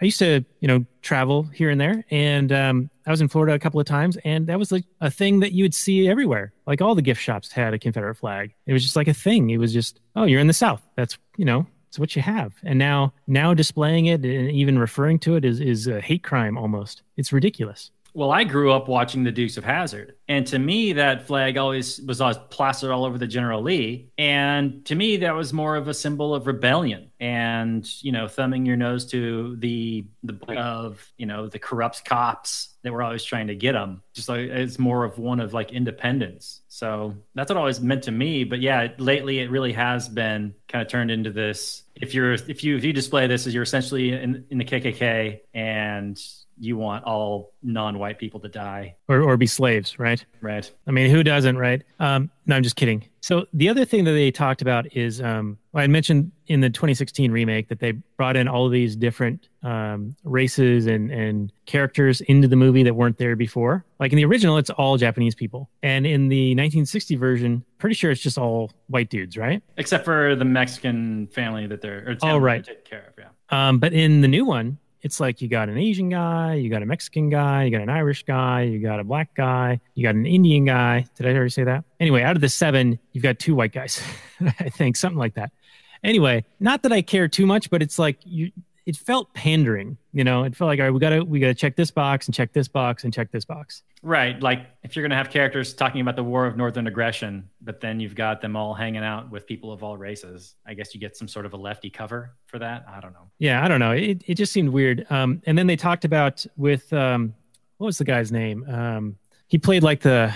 I used to, you know, travel here and there, and um, I was in Florida a couple of times, and that was like a thing that you would see everywhere. Like all the gift shops had a Confederate flag. It was just like a thing. It was just, oh, you're in the South. That's you know, it's what you have. And now, now displaying it and even referring to it is is a hate crime almost. It's ridiculous. Well, I grew up watching the Dukes of Hazzard, and to me, that flag always was always plastered all over the General Lee, and to me, that was more of a symbol of rebellion and you know, thumbing your nose to the the of you know the corrupt cops that were always trying to get them. Just like it's more of one of like independence. So that's what it always meant to me. But yeah, lately it really has been kind of turned into this. If you're if you if you display this as you're essentially in, in the KKK and you want all non-white people to die Or or be slaves, right? right I mean, who doesn't, right? Um, no, I'm just kidding. So the other thing that they talked about is, um, I mentioned in the 2016 remake that they brought in all of these different um, races and and characters into the movie that weren't there before. Like in the original, it's all Japanese people, and in the 1960 version, pretty sure it's just all white dudes, right? Except for the Mexican family that they're or Oh, right. they're care of. Yeah. Um, but in the new one, it's like you got an Asian guy, you got a Mexican guy, you got an Irish guy, you got a black guy, you got an Indian guy. Did I already say that? Anyway, out of the seven, you've got two white guys, I think, something like that. Anyway, not that I care too much, but it's like you. It felt pandering, you know. It felt like all right, we gotta we gotta check this box and check this box and check this box. Right. Like if you're going to have characters talking about the war of northern aggression, but then you've got them all hanging out with people of all races, I guess you get some sort of a lefty cover for that. I don't know. Yeah, I don't know. It it just seemed weird. Um, and then they talked about with um, what was the guy's name? Um, he played like the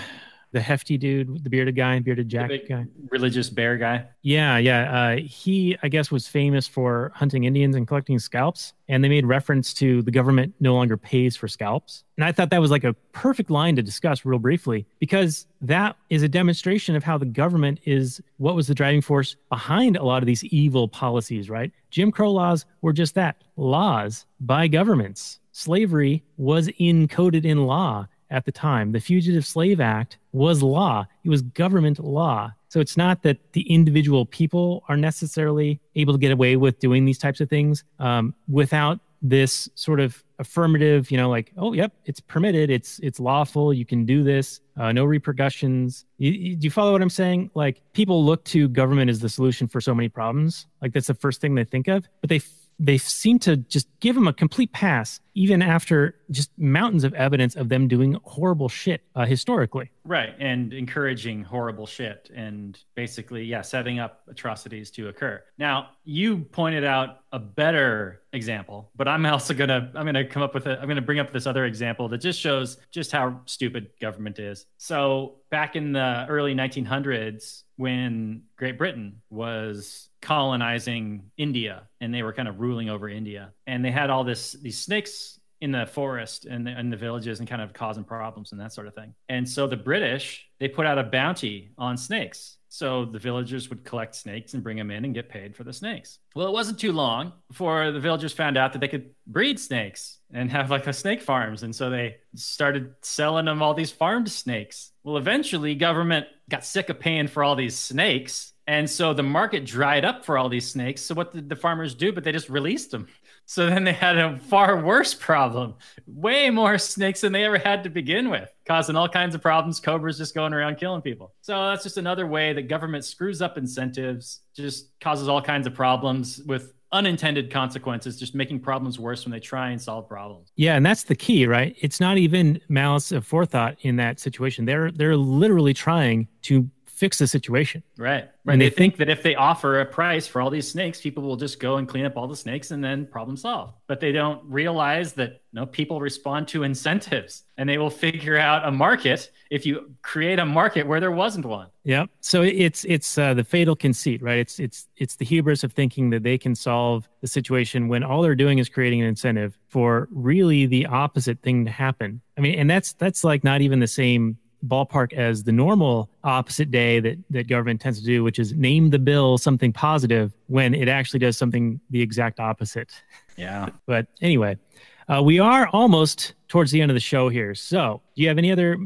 the hefty dude, the bearded guy, bearded The Jack guy. religious bear guy. Yeah, yeah. Uh, he, I guess, was famous for hunting Indians and collecting scalps. And they made reference to the government no longer pays for scalps. And I thought that was like a perfect line to discuss real briefly because that is a demonstration of how the government is what was the driving force behind a lot of these evil policies, right? Jim Crow laws were just that laws by governments. Slavery was encoded in law at the time. The Fugitive Slave Act was law, it was government law. So it's not that the individual people are necessarily able to get away with doing these types of things um, without this sort of affirmative, you know, like, oh, yep, it's permitted, it's it's lawful, you can do this, uh, no repercussions. You, you, do you follow what I'm saying? Like people look to government as the solution for so many problems. Like that's the first thing they think of, but they they seem to just give them a complete pass, even after just mountains of evidence of them doing horrible shit uh, historically. Right. And encouraging horrible shit and basically, yeah, setting up atrocities to occur. Now, you pointed out a better example, but I'm also going to, I'm going to come up with a, I'm going to bring up this other example that just shows just how stupid government is. So back in the early 1900s, when Great Britain was colonizing India and they were kind of ruling over India and they had all this, these snakes in the forest and the, and the villages and kind of causing problems and that sort of thing. And so the British, they put out a bounty on snakes. So the villagers would collect snakes and bring them in and get paid for the snakes. Well, it wasn't too long before the villagers found out that they could breed snakes and have like a snake farms. And so they started selling them all these farmed snakes. Well, eventually government got sick of paying for all these snakes. And so the market dried up for all these snakes. So what did the farmers do? But they just released them. So then they had a far worse problem. Way more snakes than they ever had to begin with, causing all kinds of problems. Cobras just going around killing people. So that's just another way that government screws up incentives, just causes all kinds of problems with unintended consequences, just making problems worse when they try and solve problems. Yeah, and that's the key, right? It's not even malice of forethought in that situation. They're they're literally trying to fix the situation. Right. Right. And they, they think, that if they offer a price for all these snakes, people will just go and clean up all the snakes and then problem solved. But they don't realize that no people respond to incentives and they will figure out a market if you create a market where there wasn't one. Yeah. So it's it's uh, the fatal conceit, right? It's it's it's the hubris of thinking that they can solve the situation when all they're doing is creating an incentive for really the opposite thing to happen. I mean, and that's that's like not even the same ballpark as the normal opposite day that that government tends to do, which is name the bill something positive when it actually does something the exact opposite. Yeah. But anyway, uh, we are almost towards the end of the show here. So, do you have any other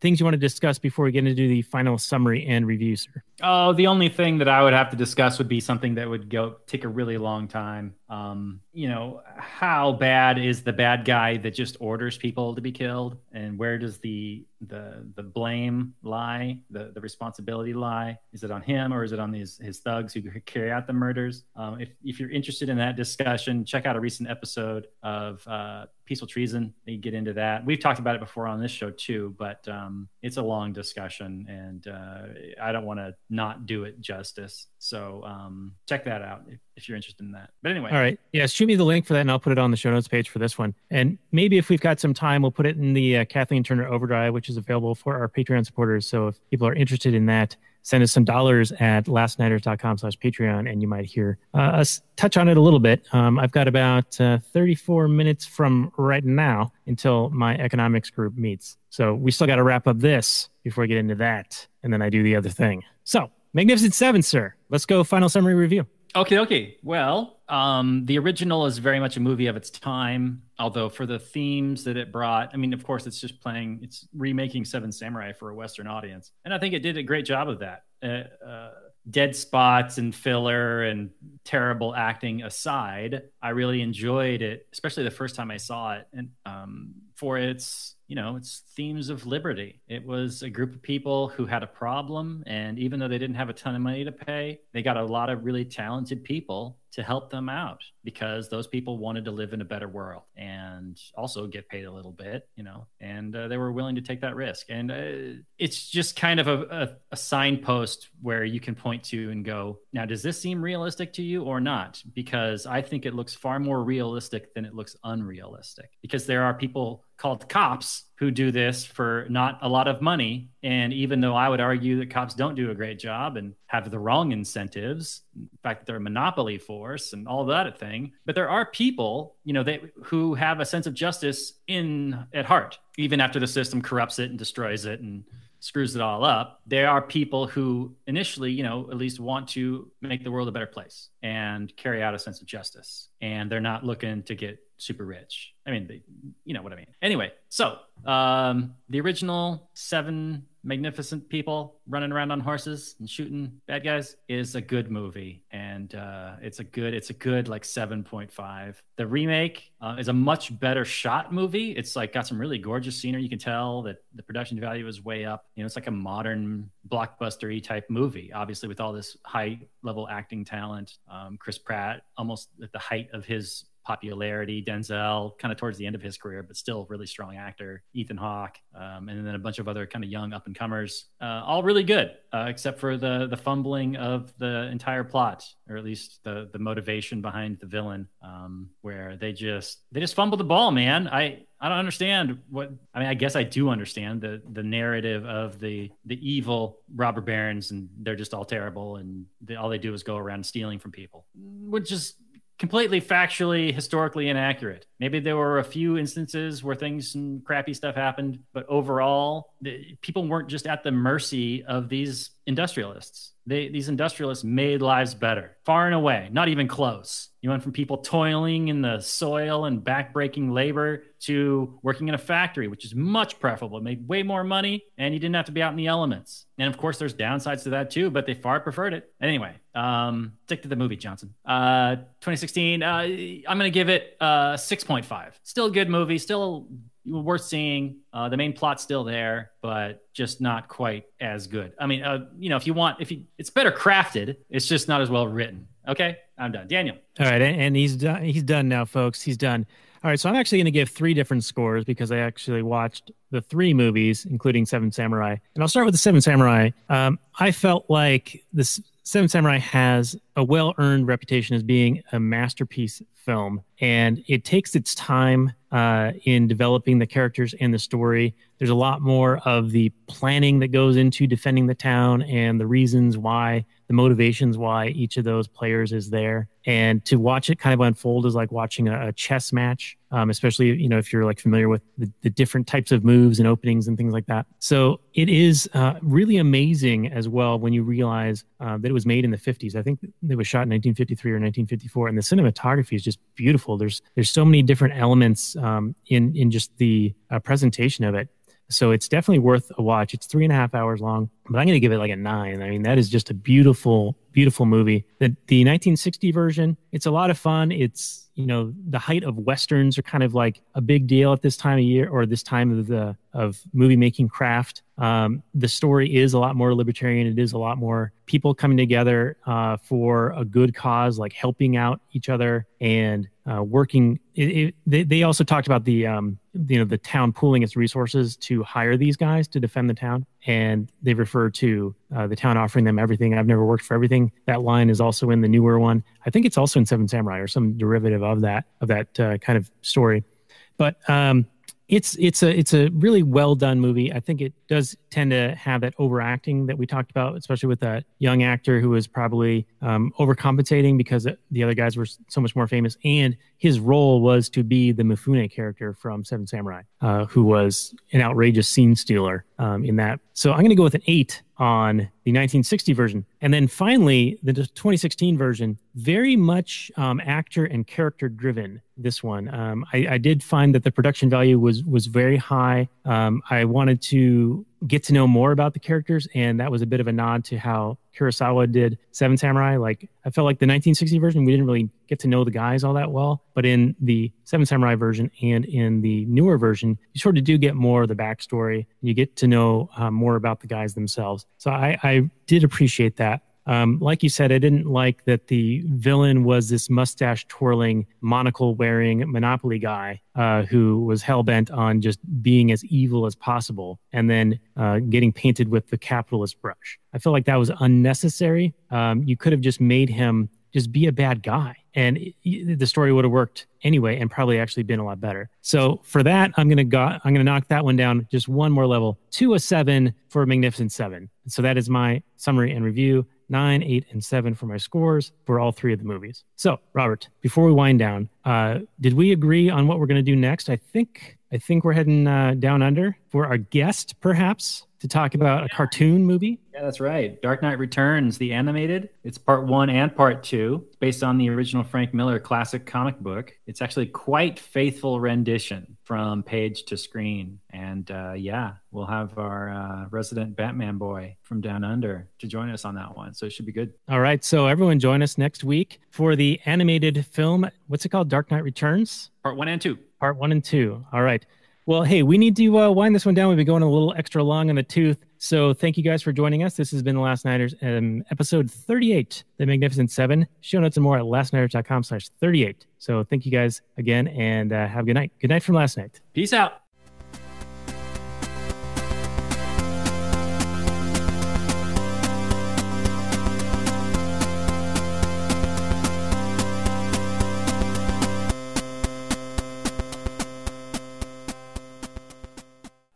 things you want to discuss before we get into the final summary and review, sir? Oh, the only thing that I would have to discuss would be something that would go take a really long time. Um, you know, how bad is the bad guy that just orders people to be killed, and where does the the the blame lie, the the responsibility lie? Is it on him or is it on his his thugs who carry out the murders? Um, if if you're interested in that discussion, check out a recent episode of uh, Peaceful Treason. They get into that. We've talked about it before on this show too, but um, it's a long discussion, and uh, I don't want to not do it justice. So um, check that out if, if you're interested in that. But anyway, All right. Yeah, shoot me the link for that, and I'll put it on the show notes page for this one. And maybe if we've got some time, we'll put it in the uh, Kathleen Turner Overdrive, which is available for our Patreon supporters. So if people are interested in that, send us some dollars at lastnighters.com slash Patreon, and you might hear uh, us touch on it a little bit. Um, I've got about uh, 34 minutes from right now until my economics group meets. So we still got to wrap up this before we get into that, and then I do the other thing. So Magnificent Seven, sir. Let's go. Final summary review. Okay, okay. Well, um, the original is very much a movie of its time. Although for the themes that it brought, I mean, of course, it's just playing, it's remaking Seven Samurai for a Western audience, and I think it did a great job of that. Uh, uh, dead spots and filler and terrible acting aside, I really enjoyed it, especially the first time I saw it, and um, for its you know its themes of liberty. It was a group of people who had a problem, and even though they didn't have a ton of money to pay, they got a lot of really talented people to help them out because those people wanted to live in a better world and also get paid a little bit, you know, and uh, they were willing to take that risk. And uh, it's just kind of a, a, a, signpost where you can point to and go, now, does this seem realistic to you or not? Because I think it looks far more realistic than it looks unrealistic because there are people called cops who do this for not a lot of money. And even though I would argue that cops don't do a great job and have the wrong incentives, in fact, they're a monopoly force and all that thing, but there are people, you know, they, who have a sense of justice in at heart, even after the system corrupts it and destroys it and screws it all up. There are people who initially, you know, at least want to make the world a better place and carry out a sense of justice. And they're not looking to get super rich. I mean, they, you know what I mean. Anyway, so um, the original seven magnificent people running around on horses and shooting bad guys is a good movie, and uh, it's a good, it's a good like seven point five. The remake uh, is a much better shot movie. It's like got some really gorgeous scenery. You can tell that the production value is way up. You know, it's like a modern blockbustery type movie, obviously with all this high level acting talent. Um, Chris Pratt almost at the height of his popularity. Denzel, kind of towards the end of his career, but still really strong actor. Ethan Hawke, um, and then a bunch of other kind of young up and comers, uh, all really good, uh, except for the the fumbling of the entire plot, or at least the the motivation behind the villain, um, where they just they just fumble the ball, man. I I don't understand what I mean. I guess I do understand the the narrative of the the evil robber barons, and they're just all terrible, and they, all they do is go around stealing from people, which is completely factually historically inaccurate. Maybe there were a few instances where things and crappy stuff happened but overall the, people weren't just at the mercy of these industrialists they, these industrialists made lives better far and away not even close. You went from people toiling in the soil and backbreaking labor to working in a factory which is much preferable made way more money and you didn't have to be out in the elements. And of course there's downsides to that too but they far preferred it. Anyway um stick to the movie johnson. Uh 2016 uh i'm gonna give it uh 6.5 still a good movie still worth seeing. Uh, the main plot's still there, but just not quite as good. I mean, uh, you know, if you want, if you, it's better crafted. It's just not as well written. Okay, I'm done. Daniel. All right, and he's done. He's done now, folks. He's done. All right, so I'm actually going to give three different scores because I actually watched the three movies, including Seven Samurai. And I'll start with the Seven Samurai. Um, I felt like this Seven Samurai has a well earned reputation as being a masterpiece film, and it takes its time uh, in developing the characters and the story. There's a lot more of the planning that goes into defending the town and the reasons why, the motivations why each of those players is there. And to watch it kind of unfold is like watching a, a chess match, um, especially you know if you're like familiar with the, the, different types of moves and openings and things like that. So it is uh, really amazing as well when you realize uh, that it was made in the 50s. I think it was shot in 1953 or 1954, and the cinematography is just beautiful. There's there's so many different elements um, in in just the uh, presentation of it. So it's definitely worth a watch. It's three and a half hours long, but I'm going to give it like a nine. I mean, that is just a beautiful, beautiful movie. The, the 1960 version, it's a lot of fun. It's, you know, the height of Westerns are kind of like a big deal at this time of year or this time of the, of movie making craft. Um, the story is a lot more libertarian. It is a lot more people coming together uh, for a good cause, like helping out each other and uh, working. It, it, they, they also talked about the um, you know the town pooling its resources to hire these guys to defend the town, and they refer to uh, the town offering them everything. I've never worked for everything. That line is also in the newer one. I think it's also in Seven Samurai or some derivative of that of that uh, kind of story. But um, it's it's a it's a really well done movie. I think it does tend to have that overacting that we talked about, especially with that young actor who was probably um, overcompensating because the other guys were so much more famous. And his role was to be the Mifune character from Seven Samurai, uh, who was an outrageous scene stealer um, in that. So I'm going to go with an eight on the 1960 version. And then finally, the 2016 version, very much um, actor and character driven. This one, um, I, I, did find that the production value was was very high. Um, I wanted to get to know more about the characters, and that was a bit of a nod to how Kurosawa did Seven Samurai. Like I felt like the 1960 version, we didn't really get to know the guys all that well, but in the Seven Samurai version and in the newer version, you sort of do get more of the backstory. You get to know uh, more about the guys themselves. So I, I did appreciate that. Um, like you said, I didn't like that the villain was this mustache twirling, monocle wearing Monopoly guy uh, who was hell bent on just being as evil as possible and then uh, getting painted with the capitalist brush. I feel like that was unnecessary. Um, you could have just made him just be a bad guy and the story would have worked anyway and probably actually been a lot better so for that i'm gonna go i'm gonna knock that one down just one more level to a seven for a magnificent seven so that is my summary and review nine, eight, and seven for my scores for all three of the movies. So, Robert, before we wind down, uh, did we agree on what we're going to do next? I think I think we're heading uh, down under for our guest, perhaps, to talk about a cartoon movie. Yeah, that's right. Dark Knight Returns, the animated. It's part one and part two, it's based on the original Frank Miller classic comic book. It's actually quite faithful rendition from page to screen. And uh, yeah, we'll have our uh, resident Batman boy from Down Under to join us on that one. So it should be good. All right. So everyone join us next week for the animated film. What's it called? Dark Knight Returns? Part one and two. Part one and two. All right. Well, hey, we need to uh, wind this one down. We've been going a little extra long in the tooth. So thank you guys for joining us. This has been The Last Nighters, um, episode 38, The Magnificent Seven. Show notes and more at lastnighters.com slash 38. So thank you guys again and uh, have a good night. Good night from last night. Peace out.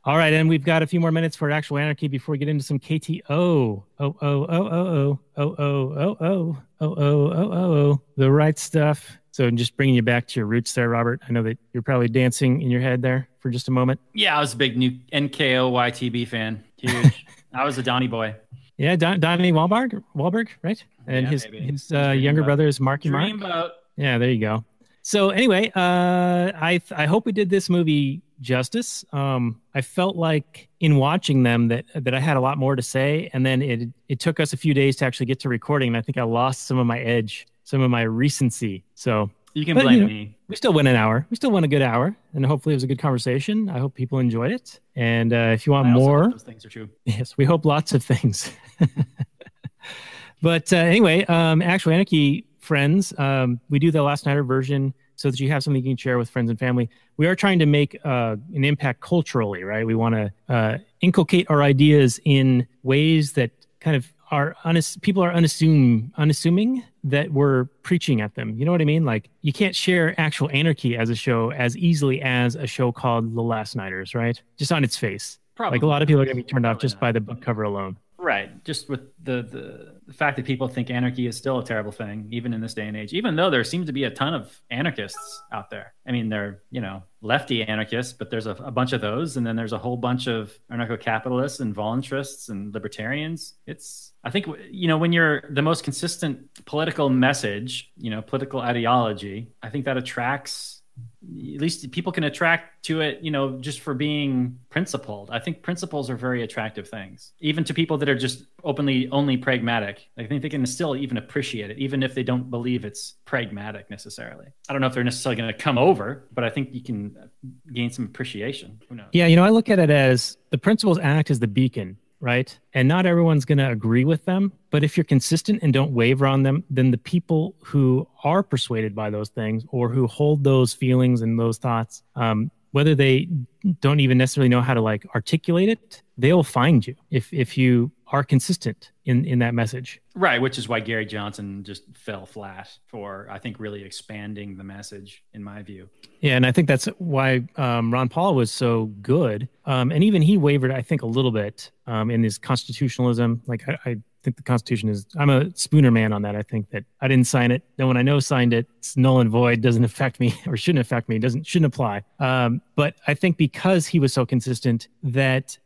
All right, and we've got a few more minutes for actual anarchy before we get into some KTO. Oh, oh, oh, oh, oh, oh, oh, oh, oh, oh, oh, oh, oh, oh. Oh. The right stuff. So just bringing you back to your roots there, Robert. I know that you're probably dancing in your head there for just a moment. Yeah, I was a big new NKOTB fan. Huge. I was a Donnie boy. Yeah, Don, Donnie Wahlberg, Wahlberg, right? And yeah, his baby. his uh, younger brother is Marky Mark. Yeah, there you go. So anyway, uh, I I hope we did this movie justice. Um, I felt like in watching them that that I had a lot more to say, and then it it took us a few days to actually get to recording, and I think I lost some of my edge, some of my recency. So you can but, blame you know, me. We still went an hour. We still went a good hour, and hopefully it was a good conversation. I hope people enjoyed it. And uh, if you want more, those things are true. Yes, we hope lots of things. but uh, anyway, um, actual anarchy friends, um, we do the last nighter version so that you have something you can share with friends and family. We are trying to make uh, an impact culturally, right? We want to uh, inculcate our ideas in ways that kind of are unass- people are unassume unassuming that we're preaching at them. You know what I mean? Like you can't share actual anarchy as a show as easily as a show called The Last Nighters, right? Just on its face. Probably. Like a lot of people are going to be turned off just by the book cover alone. Right. Just with the, the, the fact that people think anarchy is still a terrible thing, even in this day and age, even though there seems to be a ton of anarchists out there. I mean, they're, you know, lefty anarchists, but there's a, a bunch of those. And then there's a whole bunch of anarcho capitalists and voluntarists and libertarians. It's, I think, you know, when you're the most consistent political message, you know, political ideology, I think that attracts at least people can attract to it, you know, just for being principled. I think principles are very attractive things, even to people that are just openly only pragmatic. I think they can still even appreciate it, even if they don't believe it's pragmatic necessarily. I don't know if they're necessarily going to come over, but I think you can gain some appreciation. Who knows? Yeah, you know, I look at it as the principles act as the beacon right? And not everyone's going to agree with them. But if you're consistent and don't waver on them, then the people who are persuaded by those things or who hold those feelings and those thoughts, um, whether they don't even necessarily know how to like articulate it, they'll find you. If if you are consistent in in that message. Right, which is why Gary Johnson just fell flat for I think really expanding the message in my view. Yeah, and I think that's why um, Ron Paul was so good, um, and even he wavered, I think, a little bit um, in his constitutionalism. Like I, I think the Constitution is. I'm a Spooner man on that. I think that I didn't sign it. No one I know signed it. It's null and void. Doesn't affect me or shouldn't affect me. Doesn't shouldn't apply. Um, but I think because he was so consistent that.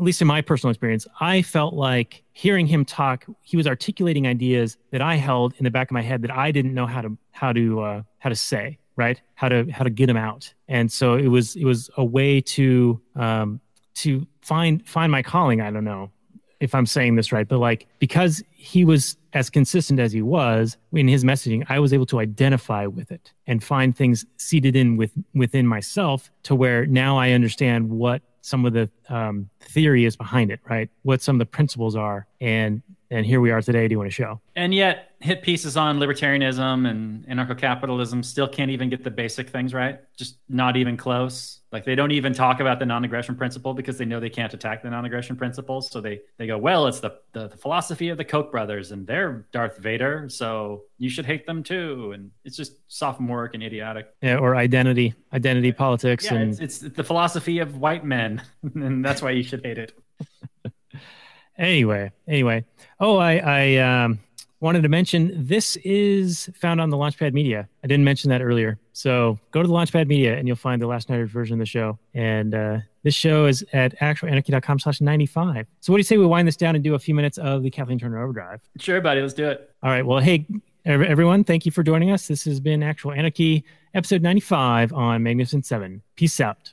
At least in my personal experience, I felt like hearing him talk, he was articulating ideas that I held in the back of my head that I didn't know how to how to uh, how to say, right? How to how to get them out. And so it was it was a way to um, to find find my calling. I don't know if I'm saying this right, but like because he was as consistent as he was in his messaging, I was able to identify with it and find things seated in with within myself to where now I understand what some of the um, theory is behind it, right? What some of the principles are, and and here we are today doing a show. And yet, hit pieces on libertarianism and anarcho-capitalism still can't even get the basic things right. Just not even close. Like they don't even talk about the non-aggression principle because they know they can't attack the non-aggression principles. So they they go, well, it's the the, the philosophy of the Koch brothers, and they're Darth Vader, so you should hate them too. And it's just sophomoric and idiotic. Yeah, or identity, identity politics, Yeah, and it's, it's the philosophy of white men, and that's why you should hate it. Anyway, anyway. Oh, I, I um, wanted to mention this is found on the Launchpad Media. I didn't mention that earlier. So go to the Launchpad Media and you'll find the last night's version of the show. And uh, this show is at actualanarchy.com slash 95. So what do you say we wind this down and do a few minutes of the Kathleen Turner Overdrive? Sure, buddy, let's do it. All right. Well, hey, everyone, thank you for joining us. This has been Actual Anarchy, episode 95 on Magnificent 7. Peace out.